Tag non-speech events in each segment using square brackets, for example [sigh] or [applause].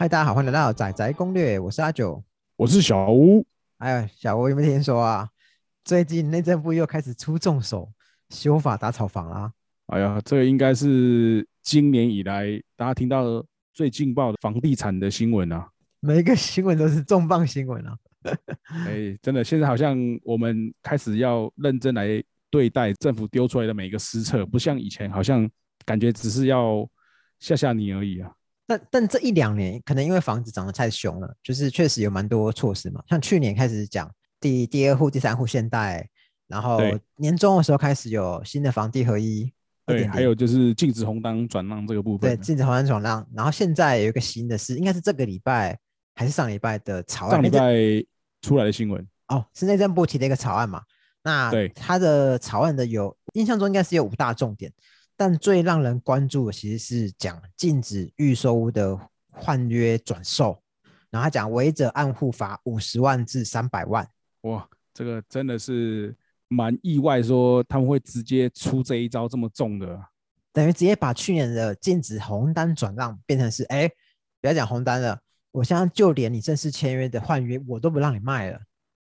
嗨，大家好，欢迎来到仔仔攻略，我是阿九。我是小吴。哎呀，小吴有没有听说啊？最近内政部又开始出重手修法打炒房啦。哎呀，这个应该是今年以来大家听到最劲爆的房地产的新闻啊。每一个新闻都是重磅新闻啊。[laughs] 哎，真的，现在好像我们开始要认真来对待政府丢出来的每一个施策，不像以前，好像感觉只是要吓吓你而已啊。但但这一两年，可能因为房子涨得太凶了，就是确实有蛮多措施嘛。像去年开始讲第第二户、第三户限贷，然后年终的时候开始有新的房地合一，对，还有就是禁止红单转让这个部分，对，禁止红单转让。然后现在有一个新的是，应该是这个礼拜还是上礼拜的草案？上礼拜出来的新闻哦，是内政部提的一个草案嘛？那对它的草案的有印象中应该是有五大重点。但最让人关注的其实是讲禁止预售屋的换约转售，然后他讲违者按户罚五十万至三百万。哇，这个真的是蛮意外，说他们会直接出这一招这么重的，等于直接把去年的禁止红单转让变成是，哎，不要讲红单了，我现在就连你正式签约的换约我都不让你卖了。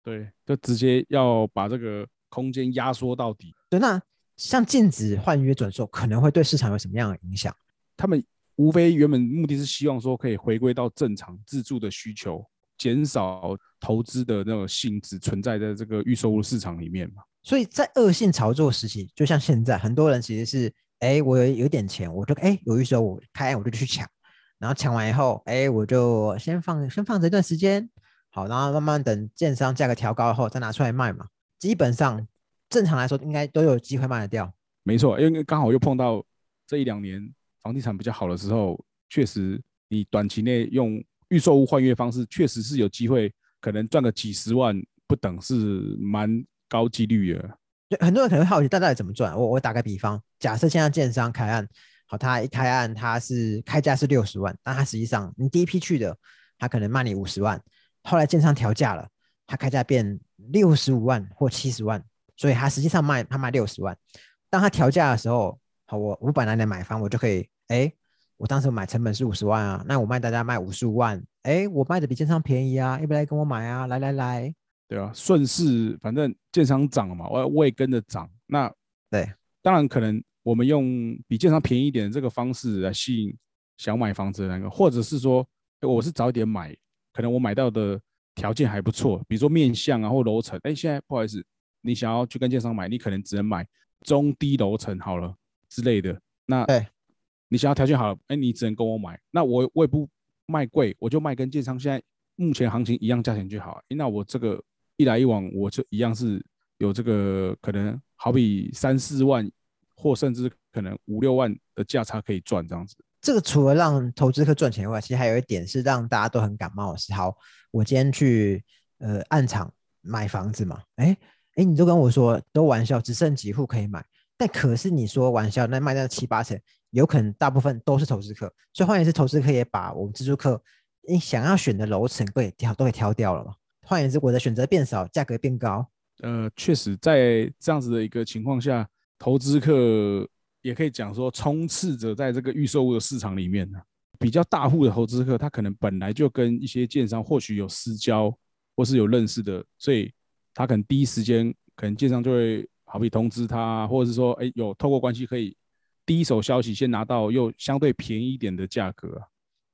对，就直接要把这个空间压缩到底。对，那。像禁止换约转售，可能会对市场有什么样的影响？他们无非原本目的是希望说可以回归到正常自住的需求，减少投资的那种性质存在在这个预售屋市场里面嘛。所以在恶性炒作时期，就像现在，很多人其实是，哎，我有有点钱，我就哎有预售我开案我就去抢，然后抢完以后，哎，我就先放先放着一段时间，好，然后慢慢等建商价格调高后再拿出来卖嘛。基本上。正常来说，应该都有机会卖得掉。没错，因为刚好又碰到这一两年房地产比较好的时候，确实你短期内用预售屋换约方式，确实是有机会，可能赚个几十万不等，是蛮高几率的。对，很多人可能好奇，到底怎么赚？我我打个比方，假设现在建商开案，好，他一开案他是开价是六十万，但他实际上你第一批去的，他可能卖你五十万，后来建商调价了，他开价变六十五万或七十万。所以他实际上卖他卖六十万，当他调价的时候，好，我我本来来买房，我就可以，哎，我当时买成本是五十万啊，那我卖大家卖五十五万，哎，我卖的比建商便宜啊，要不要来跟我买啊？来来来，对啊，顺势，反正建商涨了嘛，我我也跟着涨。那对，当然可能我们用比建商便宜一点的这个方式来吸引想买房子的那个，或者是说，我是早一点买，可能我买到的条件还不错，比如说面向啊或楼层，哎，现在不好意思。你想要去跟建商买，你可能只能买中低楼层好了之类的。那对，你想要条件好，哎，你只能跟我买。那我我也不卖贵，我就卖跟建商现在目前行情一样价钱就好。那我这个一来一往，我就一样是有这个可能，好比三四万或甚至可能五六万的价差可以赚这样子。这个除了让投资客赚钱以外，其实还有一点是让大家都很感冒的是，好，我今天去呃暗场买房子嘛，哎。哎，你都跟我说都玩笑，只剩几户可以买。但可是你说玩笑，那卖掉七八成，有可能大部分都是投资客。所以换言之，投资客也把我们自住客你想要选的楼层都给挑，都给挑掉了嘛。换言之，我的选择变少，价格变高。呃，确实在这样子的一个情况下，投资客也可以讲说充斥着在这个预售物的市场里面呢。比较大户的投资客，他可能本来就跟一些建商或许有私交，或是有认识的，所以。他可能第一时间，可能建商就会好比通知他，或者是说，哎，有透过关系可以第一手消息先拿到又相对便宜一点的价格。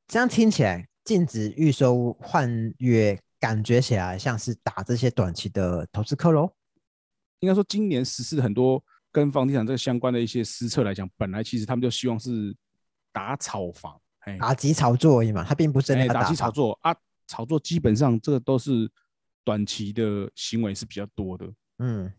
这样听起来，禁止预收换约，感觉起来像是打这些短期的投资客喽。应该说，今年实施很多跟房地产这个相关的一些施策来讲，本来其实他们就希望是打炒房，打击炒作而已嘛，它并不是那个打击炒作啊，炒作基本上这个都是。短期的行为是比较多的，嗯，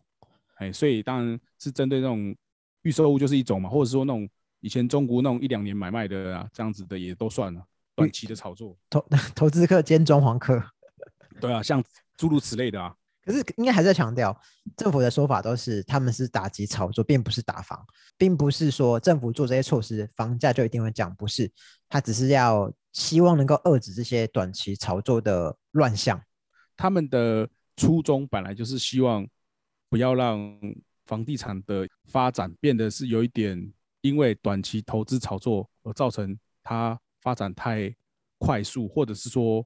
哎，所以当然是针对那种预售物就是一种嘛，或者说那种以前中国那种一两年买卖的啊，这样子的也都算了，短期的炒作，投 [laughs] 投资客兼装潢客，[laughs] 对啊，像诸如此类的啊。可是应该还在强调，政府的说法都是他们是打击炒作，并不是打房，并不是说政府做这些措施，房价就一定会降，不是，他只是要希望能够遏制这些短期炒作的乱象。他们的初衷本来就是希望不要让房地产的发展变得是有一点因为短期投资炒作而造成它发展太快速，或者是说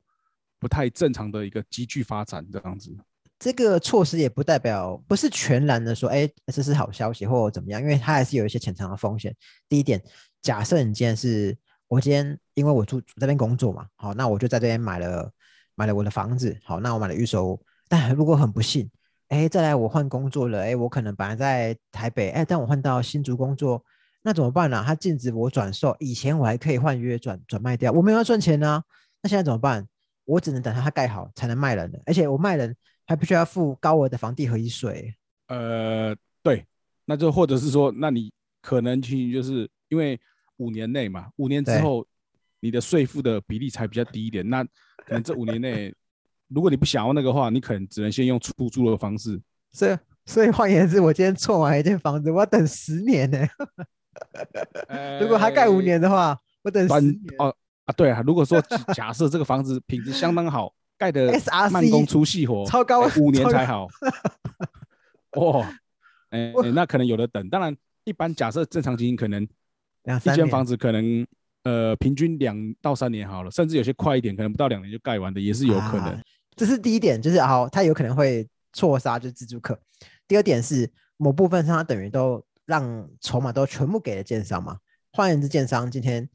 不太正常的一个急剧发展这样子。这个措施也不代表不是全然的说，哎，这是好消息或怎么样，因为它还是有一些潜藏的风险。第一点，假设你今天是我今天因为我住这边工作嘛，好，那我就在这边买了买了我的房子，好，那我买了预售，但如果很不幸，哎，再来我换工作了，哎，我可能本来在台北，哎，但我换到新竹工作，那怎么办呢？他禁止我转售，以前我还可以换约转转卖掉，我没有要赚钱呢，那现在怎么办？我只能等它它盖好才能卖人了，而且我卖人。还不需要付高额的房地合一税。呃，对，那就或者是说，那你可能去就是因为五年内嘛，五年之后你的税负的比例才比较低一点。那可能这五年内，如果你不想要那个话，你可能只能先用出租的方式。所以，所以换言之，我今天错完一间房子，我要等十年呢。[laughs] 如果还盖五年的话，我等十年。哦啊，对啊，如果说 [laughs] 假设这个房子品质相当好。盖的慢工出细活，超高，五年才好。[laughs] 哇，哎，那可能有的等。当然，一般假设正常经营，可能一间房子可能呃平均两到三年好了，甚至有些快一点，可能不到两年就盖完的也是有可能。这是第一点，就是好，它有可能会错杀就是自助客。第二点是某部分上，它等于都让筹码都全部给了建商嘛。换言之，建商今天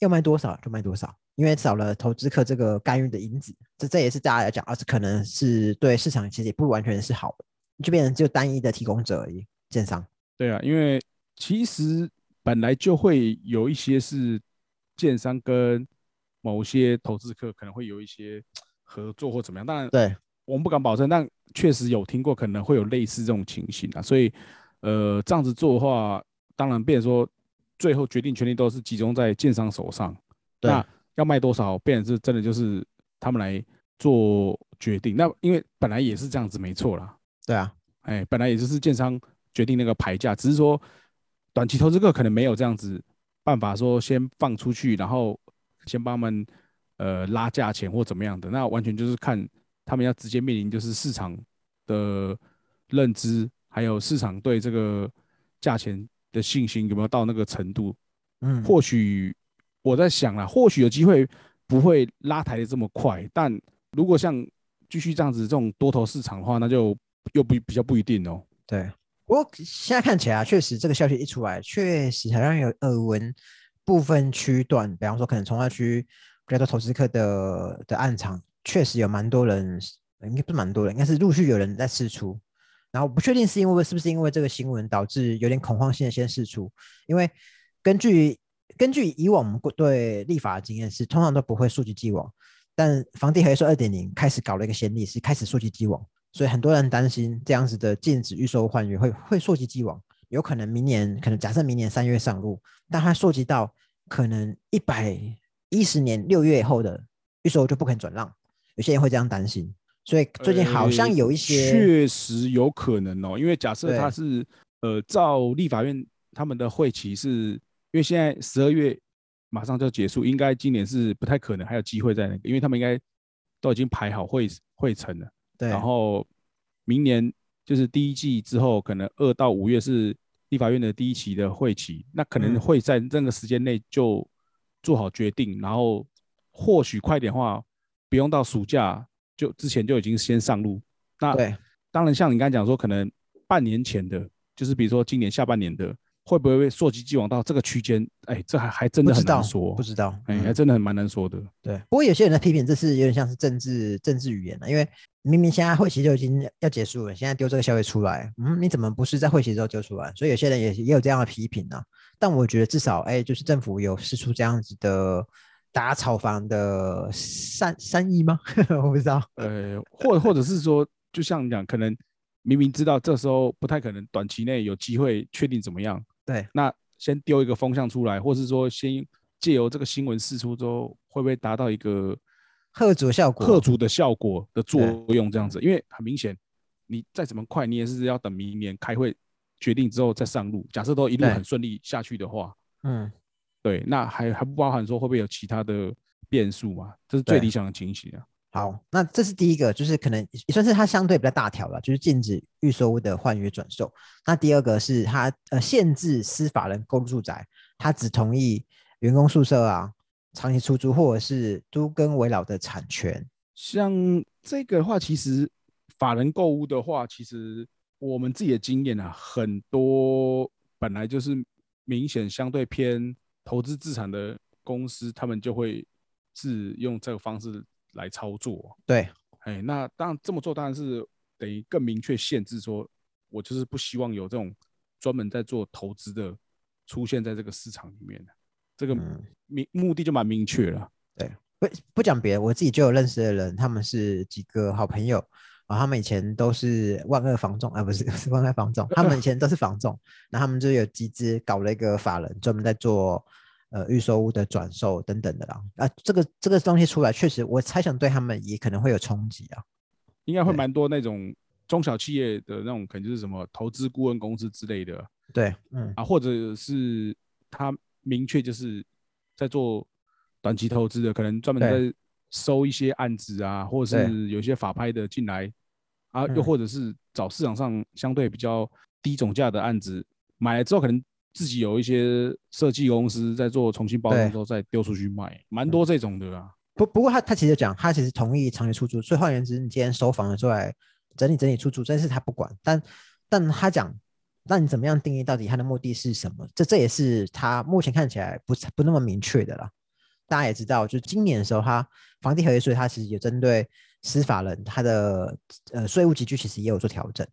要卖多少就卖多少。因为少了投资客这个干预的因子，这这也是大家来讲，而是可能是对市场其实也不完全是好的，就变成就单一的提供者而已，建商。对啊，因为其实本来就会有一些是建商跟某些投资客可能会有一些合作或怎么样，当然对我们不敢保证，但确实有听过可能会有类似这种情形啊，所以呃这样子做的话，当然变说最后决定权利都是集中在建商手上，那。要卖多少，变成是真的就是他们来做决定。那因为本来也是这样子，没错啦。对啊，哎，本来也就是建商决定那个牌价，只是说短期投资客可能没有这样子办法，说先放出去，然后先帮他们呃拉价钱或怎么样的。那完全就是看他们要直接面临就是市场的认知，还有市场对这个价钱的信心有没有到那个程度。嗯，或许。我在想啊，或许有机会不会拉抬的这么快，但如果像继续这样子这种多头市场的话，那就又不比较不一定哦。对，不过现在看起来确实这个消息一出来，确实好像有耳闻部分区段，比方说可能从化区比较多投资客的的暗场，确实有蛮多人，应该不是蛮多人，应该是陆续有人在试出。然后不确定是因为是不是因为这个新闻导致有点恐慌性的先试出，因为根据。根据以往我们对立法的经验是，通常都不会溯及既往。但房地合一税二点零开始搞了一个先例，是开始溯及既往，所以很多人担心这样子的禁止预售换约会会溯及既往，有可能明年可能假设明年三月上路，但它溯及到可能一百一十年六月以后的预售就不肯转让，有些人会这样担心。所以最近好像有一些确实有可能哦，因为假设它是呃照立法院他们的会期是。因为现在十二月马上就要结束，应该今年是不太可能还有机会在那个，因为他们应该都已经排好会会程了。对。然后明年就是第一季之后，可能二到五月是立法院的第一期的会期，那可能会在这个时间内就做好决定，然后或许快点话，不用到暑假就之前就已经先上路。那当然，像你刚才讲说，可能半年前的，就是比如说今年下半年的。会不会溯及既往到这个区间？哎，这还还真的很难说，不知道，哎，还真的很蛮难说的。对，不过有些人在批评，这是有点像是政治政治语言了，因为明明现在会期就已经要结束了，现在丢这个消息出来，嗯，你怎么不是在会期之后丢出来？所以有些人也也有这样的批评呢。但我觉得至少，哎，就是政府有试出这样子的打炒房的善善意吗？[laughs] 我不知道。呃，或或者是说，就像你讲，可能明明知道这时候不太可能短期内有机会确定怎么样。对，那先丢一个风向出来，或是说先借由这个新闻释出之后，会不会达到一个贺主效果、贺主的效果的作用？这样子，因为很明显，你再怎么快，你也是要等明年开会决定之后再上路。假设都一路很顺利下去的话，嗯，对，那还还不包含说会不会有其他的变数嘛？这是最理想的情形啊。好，那这是第一个，就是可能也算是它相对比较大条了，就是禁止预售屋的换约转售。那第二个是它呃限制司法人购入住宅，它只同意员工宿舍啊，长期出租或者是都跟围绕的产权？像这个的话，其实法人购物的话，其实我们自己的经验啊，很多本来就是明显相对偏投资资产的公司，他们就会是用这个方式来操作。对，哎，那当然这么做当然是等于更明确限制，说我就是不希望有这种专门在做投资的出现在这个市场里面的，这个明目的就蛮明确了。对，不不讲别的，我自己就有认识的人，他们是几个好朋友啊，他们以前都是万恶房仲，啊不是是万恶房仲，他们以前都是房仲，那他们就有集资搞了一个法人，专门在做呃预售屋的转售等等的啦。啊，这个这个东西出来，确实我猜想对他们也可能会有冲击啊。应该会蛮多那种中小企业的那种，可能就是什么投资顾问公司之类的，对，嗯。啊，或者是他明确就是在做短期投资的，可能专门在收一些案子啊，或者是有一些法拍的进来。啊，又或者是找市场上相对比较低总价的案子买了之后，可能自己有一些设计公司在做重新包装之后再丢出去卖，蛮多这种的啊。不不过他他其实讲，他其实同意长期出租，所以换言之，你今天收房了出来整理整理出租，这是他不管。但但他讲，那你怎么样定义到底他的目的是什么？这这也是他目前看起来不不那么明确的啦。大家也知道，就今年的时候，他房地合一税，他其实也针对司法人他的呃税务集聚，其实也有做调整。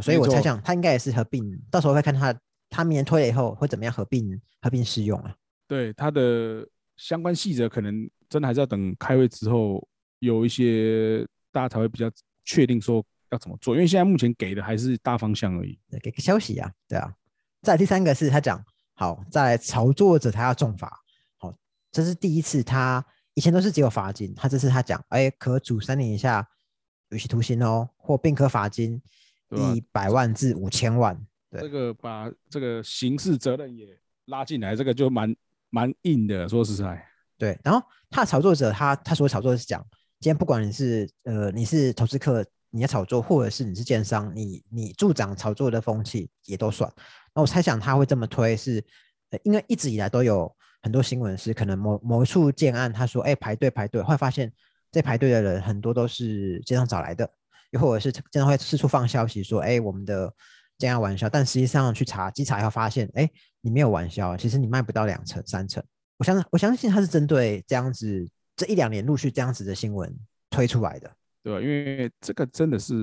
所以我猜想，他应该也是合并，到时候会看他他明年推了以后会怎么样合并合并适用啊？对他的相关细则可能。真的还是要等开会之后，有一些大家才会比较确定说要怎么做，因为现在目前给的还是大方向而已。给个消息啊，对啊。再第三个是他讲，好，在操作者他要重罚，好，这是第一次，他以前都是只有罚金，他这次他讲，哎，可处三年以下有期徒刑哦，或并科罚金一百万至五千万。这个把这个刑事责任也拉进来，这个就蛮蛮硬的，说实在。对，然后他的炒作者，他他所炒作是讲，今天不管你是呃你是投资客，你要炒作，或者是你是建商，你你助长炒作的风气也都算。那我猜想他会这么推，是因为一直以来都有很多新闻是可能某某一处建案，他说哎排队排队，后来发现这排队的人很多都是街上找来的，又或者是经常会四处放消息说哎我们的建案玩笑，但实际上去查稽查以后发现哎你没有玩笑，其实你卖不到两成三成。我相我相信他是针对这样子这一两年陆续这样子的新闻推出来的，对吧？因为这个真的是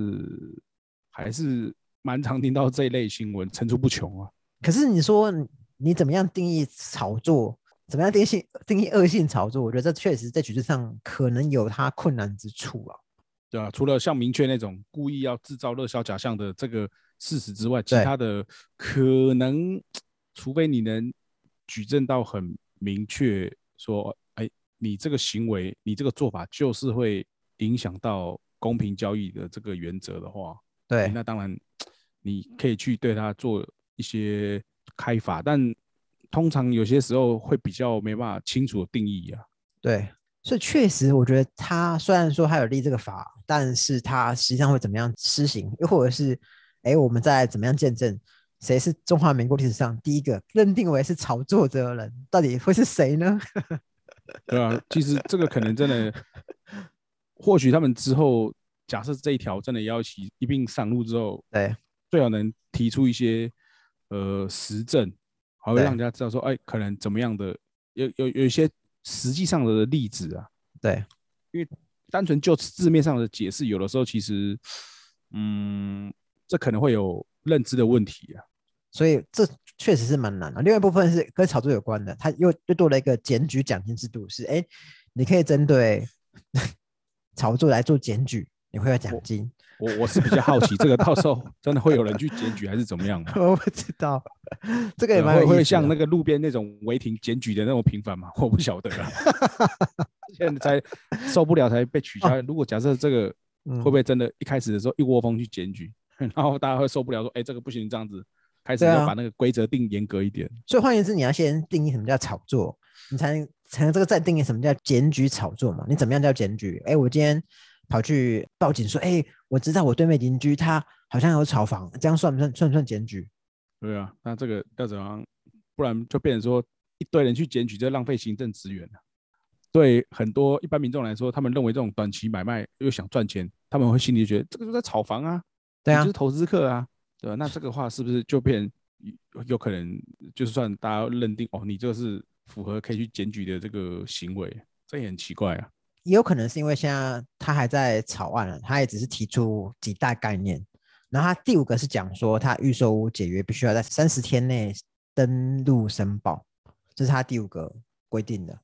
还是蛮常听到这一类新闻层出不穷啊。可是你说你怎么样定义炒作？怎么样定义定义恶性炒作？我觉得这确实在举证上可能有它困难之处啊。对啊，除了像明确那种故意要制造热销假象的这个事实之外，其他的可能，除非你能举证到很。明确说，哎，你这个行为，你这个做法就是会影响到公平交易的这个原则的话，对，那当然你可以去对他做一些开发，但通常有些时候会比较没办法清楚的定义啊。对，所以确实，我觉得他虽然说他有立这个法，但是他实际上会怎么样施行，又或者是，哎，我们再怎么样见证？谁是中华民国历史上第一个认定为是炒作者的人？到底会是谁呢？[laughs] 对啊，其实这个可能真的，或许他们之后假设这一条真的要一起一并上路之后，对，最好能提出一些呃实证，好让人家知道说，哎，可能怎么样的，有有有一些实际上的例子啊。对，因为单纯就字面上的解释，有的时候其实，嗯，这可能会有。认知的问题啊，所以这确实是蛮难的。另外一部分是跟炒作有关的，他又又多了一个检举奖金制度，是哎，你可以针对 [laughs] 炒作来做检举，你会有奖金。我我是比较好奇，这个 [laughs] 到时候真的会有人去检举还是怎么样？我不知道，[laughs] 这个也蛮会会像那个路边那种违停检举的那种频繁吗？我不晓得啊，现在才受不了才被取消。如果假设这个会不会真的，一开始的时候一窝蜂去检举？然后大家会受不了，说：“哎，这个不行，这样子开始要把那个规则定严格一点。”所以换言之，你要先定义什么叫炒作，你才能才能这个再定义什么叫检举炒作嘛？你怎么样叫检举？哎，我今天跑去报警说：“哎，我知道我对面邻居他好像有炒房，这样算不算算不算检举？”对啊，那这个要怎样？不然就变成说一堆人去检举，就浪费行政资源了。对很多一般民众来说，他们认为这种短期买卖又想赚钱，他们会心里觉得这个就在炒房啊，对啊就是投资客啊，对吧？那这个话是不是就变有有可能，就算大家认定哦，你这个是符合可以去检举的这个行为，这也很奇怪啊。也有可能是因为现在他还在草案了，他也只是提出几大概念。然后他第五个是讲说，他预售屋解约必须要在三十天内登录申报，这是他第五个规定的。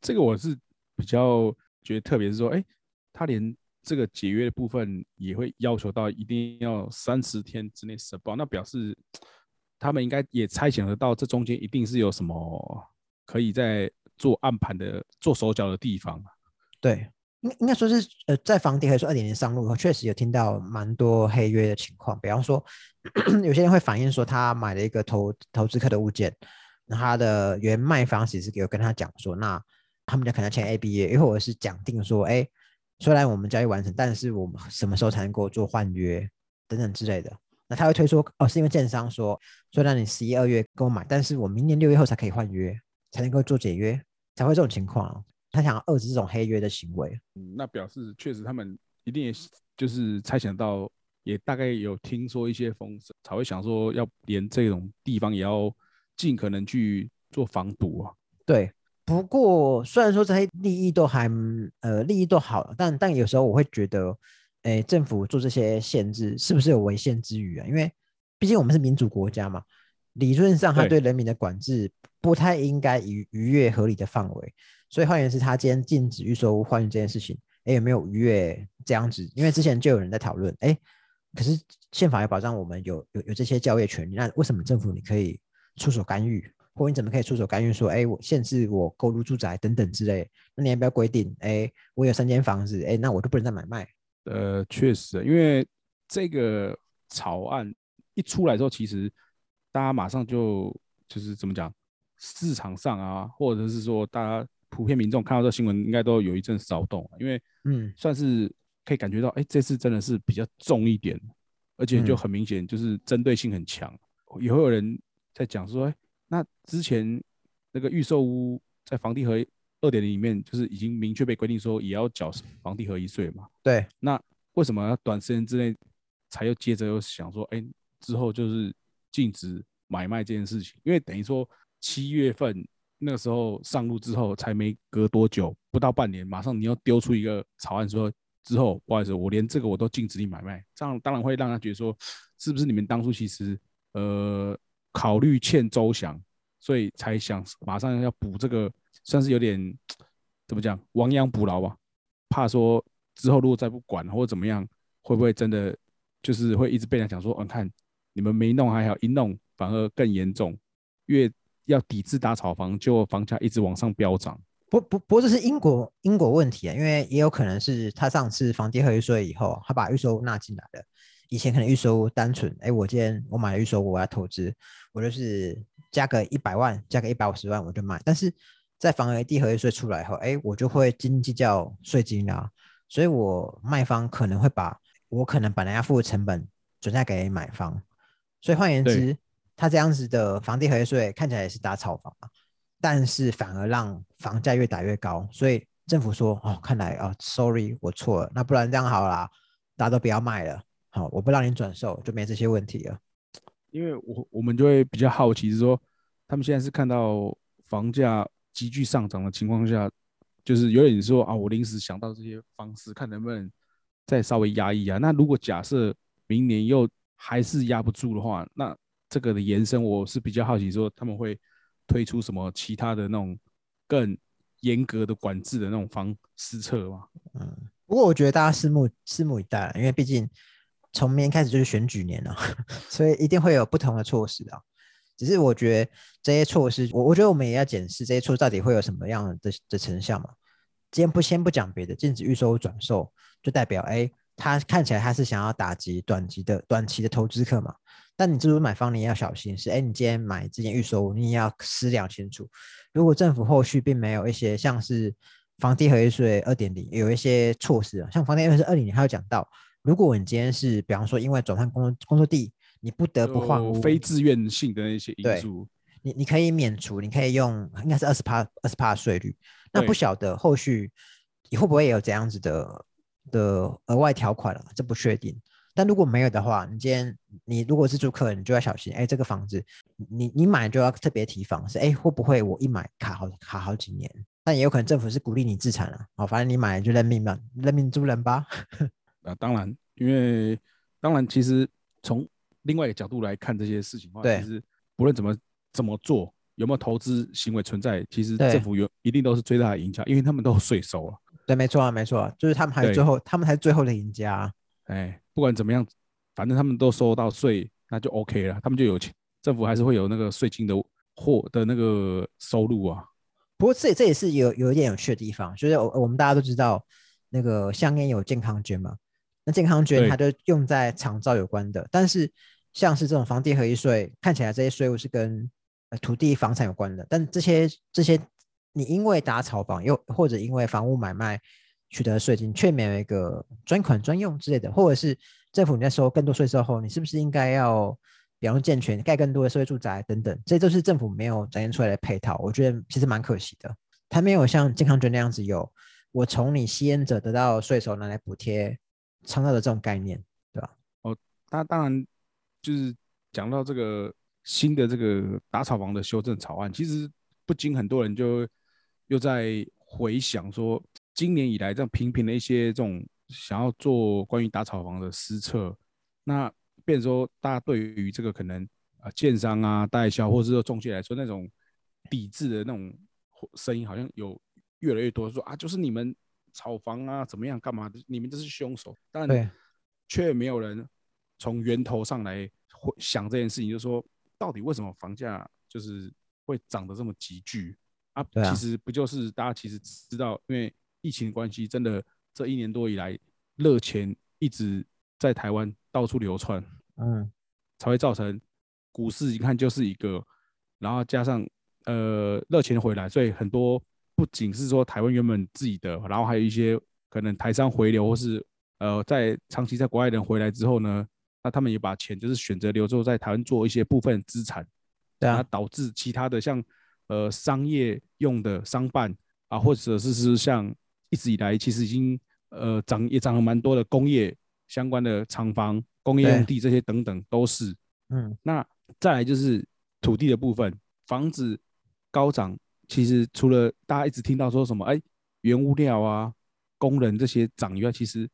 这个我是比较觉得特别是说，哎，他连这个解约的部分也会要求到一定要三十天之内申报，那表示 [tsk] 他们应该也猜想得到，这中间一定是有什么可以在做暗盘的、做手脚的地方。对，应应该说是呃，在房地合一税二点零上路后，确实有听到蛮多黑约的情况。比方说，[clears throat] 有些人会反映说，他买了一个投投资客的物件，那他的原卖方其实有跟他讲说，那他们家可能签 A B A，，又或者是讲定说，哎，虽然我们交易完成，但是我们什么时候才能够做换约等等之类的。那他会推说，哦，是因为建商说，说让你十一二月跟我买，但是我明年六月后才可以换约，才能够做解约，才会这种情况啊。他想要遏制这种黑约的行为。嗯，那表示确实他们一定也就是猜想到，也大概有听说一些风声，才会想说要连这种地方也要尽可能去做防堵啊。对，不过虽然说这些利益都还呃利益都好，但但有时候我会觉得，哎，政府做这些限制是不是有违宪之余啊？因为毕竟我们是民主国家嘛，理论上他对人民的管制不太应该逾逾越合理的范围。所以换言之，他今天禁止预售屋换约这件事情，哎，有没有逾越这样子？因为之前就有人在讨论，哎，可是宪法要保障我们有有有这些交易权利，那为什么政府你可以出手干预，或你怎么可以出手干预说，哎，我限制我购入住宅等等之类？那你要不要规定，哎，我有三间房子，哎，那我就不能再买卖？呃，确实，因为这个草案一出来之后，其实大家马上就就是怎么讲，市场上啊，或者是说大家。普遍民众看到这新闻，应该都有一阵骚动，因为嗯，算是可以感觉到，哎，这次真的是比较重一点，而且就很明显，就是针对性很强。也会有人在讲说，哎，那之前那个预售屋在房地合二点零里面，就是已经明确被规定说也要缴房地合一税嘛？对。那为什么要短时间之内才又接着又想说，哎，之后就是禁止买卖这件事情？因为等于说七月份。那个时候上路之后，才没隔多久，不到半年，马上你又丢出一个草案，说之后不好意思，我连这个我都禁止你买卖，这样当然会让他觉得说，是不是你们当初其实呃考虑欠周详，所以才想马上要补这个，算是有点怎么讲亡羊补牢吧？怕说之后如果再不管或者怎么样，会不会真的就是会一直被人讲说，嗯，看你们没弄还好，一弄反而更严重，越。要抵制打炒房，就房价一直往上飙涨。不不不过这是因果因果问题啊，因为也有可能是他上次房地合一税以后，他把预售纳进来了。以前可能预售单纯，哎，我今天我买了预售，我要投资，我就是加个一百万，加个一百五十万我就卖。但是在房地合一税出来后，哎，我就会斤计较税金啊，所以我卖方可能会把我可能本来要付的成本转嫁给买方。所以换言之。他这样子的房地合一税看起来也是打炒房啊，但是反而让房价越打越高，所以政府说哦，看来哦，sorry，我错了，那不然这样好啦，大家都不要卖了，好，我不让你转售，就没这些问题了。因为我我们就会比较好奇，是说他们现在是看到房价急剧上涨的情况下，就是有点说啊，我临时想到这些方式，看能不能再稍微压抑啊。那如果假设明年又还是压不住的话，那这个的延伸，我是比较好奇，说他们会推出什么其他的那种更严格的管制的那种方施策吗？嗯，不过我觉得大家拭目拭目以待，因为毕竟从明年开始就是选举年了，[laughs] 所以一定会有不同的措施的。只是我觉得这些措施，我我觉得我们也要检视这些措施到底会有什么样的的成效嘛。今天不先不讲别的，禁止预售转售，就代表哎，他看起来他是想要打击短期的短期的投资客嘛。但你这种买方你也要小心，是哎，你今天买之前预售，你也要思量清楚。如果政府后续并没有一些像是房地合一税二点零有一些措施，像房地合一税二点零，还有讲到，如果你今天是比方说因为转换工作工作地，你不得不换，非自愿性的那些因素，你你可以免除，你可以用应该是二十帕二十帕税率。那不晓得后续你会不会有这样子的的额外条款了？这不确定。但如果没有的话，你今天你如果是租客，你就要小心。哎，这个房子你你买就要特别提防，是哎会不会我一买卡好卡好几年？但也有可能政府是鼓励你自产啊，哦，反正你买就认命吧，认命租人吧。啊，当然，因为当然，其实从另外一个角度来看这些事情的话，其实不论怎么怎么做，有没有投资行为存在，其实政府有一定都是最大的赢家，因为他们都有税收啊。对，没错啊，没错啊，就是他们还是最后，他们才是最后的赢家啊。哎，不管怎么样，反正他们都收到税，那就 OK 了，他们就有钱，政府还是会有那个税金的货的那个收入啊。不过这这也是有有一点有趣的地方，就是我我们大家都知道，那个香烟有健康捐嘛，那健康捐它就用在厂造有关的，但是像是这种房地合一税，看起来这些税务是跟呃土地房产有关的，但这些这些你因为打炒房又或者因为房屋买卖取得税金，却没有一个专款专用之类的，或者是政府你在收更多税收后，你是不是应该要比方说健全盖更多的社会住宅等等，这都是政府没有展现出来的配套，我觉得其实蛮可惜的。它没有像健康捐那样子有我从你吸烟者得到税收拿来补贴创造的这种概念，对吧？哦那当然就是讲到这个新的这个打草房的修正草案，其实不禁很多人就又在回想说，今年以来这样频频的一些这种想要做关于打草房的施策，那变说大家对于这个可能啊建商啊代销或者说中介来说那种抵制的那种声音，好像有越来越多说啊，就是你们炒房啊怎么样干嘛的，你们这是凶手，但对。却没有人从源头上来会想这件事情，就是说到底为什么房价就是会涨得这么急剧？啊？啊其实不就是大家其实知道，因为疫情的关系，真的这一年多以来，热钱一直在台湾到处流窜，嗯，才会造成股市一看就是一个，然后加上呃热钱回来，所以很多不仅是说台湾原本自己的，然后还有一些可能台商回流或是呃在长期在国外人回来之后呢，那他们也把钱就是选择留作在台湾做一些部分资产，对啊，那导致其他的像呃商业用的商办啊，或者是是像一直以来其实已经呃涨也涨了蛮多的工业相关的厂房、工业用地这些等等都是。嗯，那再来就是土地的部分，房子高涨，其实除了大家一直听到说什么哎原物料啊、工人这些涨以外，其实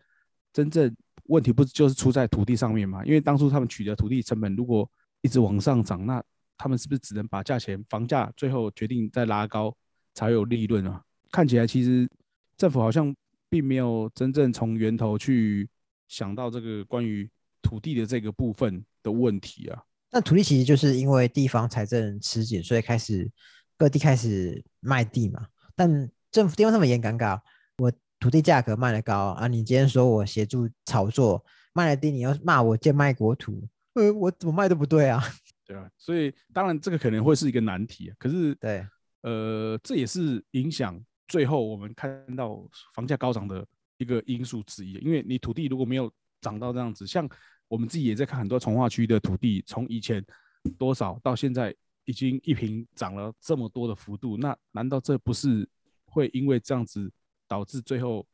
真正问题不就是出在土地上面吗？因为当初他们取得土地成本如果一直往上涨，那他们是不是只能把价钱房价最后决定再拉高才有利润啊？看起来其实政府好像并没有真正从源头去想到这个关于土地的这个部分的问题啊。那土地其实就是因为地方财政吃紧，所以开始各地开始卖地嘛。但政府地方上面也很尴尬，我土地价格卖的高啊，你今天说我协助炒作卖了地，你又骂我贱卖国土，呃，我怎么卖都不对啊。[laughs] 对啊，所以当然这个可能会是一个难题啊。可是，对，呃，这也是影响最后我们看到房价高涨的一个因素之一。因为你土地如果没有涨到这样子，像我们自己也在看很多从化区的土地，从以前多少到现在已经一平涨了这么多的幅度，那难道这不是会因为这样子导致最后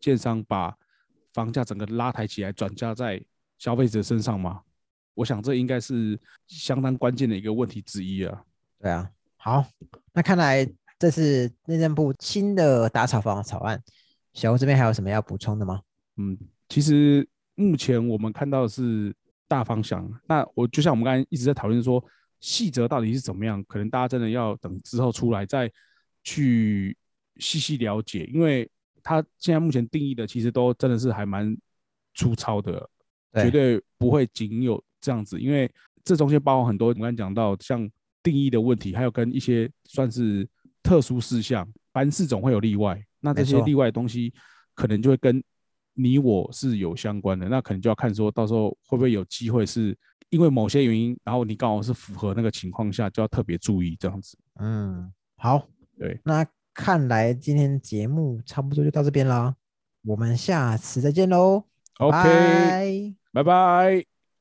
建商把房价整个拉抬起来，转嫁在消费者身上吗？我想这应该是相当关键的一个问题之一啊。对啊，好，那看来这是内政部新的打炒房草案。小吴这边还有什么要补充的吗？嗯，其实目前我们看到的是大方向。那我就像我们刚才一直在讨论说，细则到底是怎么样，可能大家真的要等之后出来再去细细了解，因为它现在目前定义的其实都真的是还蛮粗糙的，绝对不会仅有这样子，因为这中间包含很多我们刚才讲到像定义的问题，还有跟一些算是特殊事项，凡事总会有例外。那这些例外的东西，可能就会跟你我是有相关的，那可能就要看说到时候会不会有机会是因为某些原因，然后你刚好是符合那个情况下，就要特别注意这样子。嗯，好，对，那看来今天节目差不多就到这边啦，我们下次再见喽。OK，拜拜拜。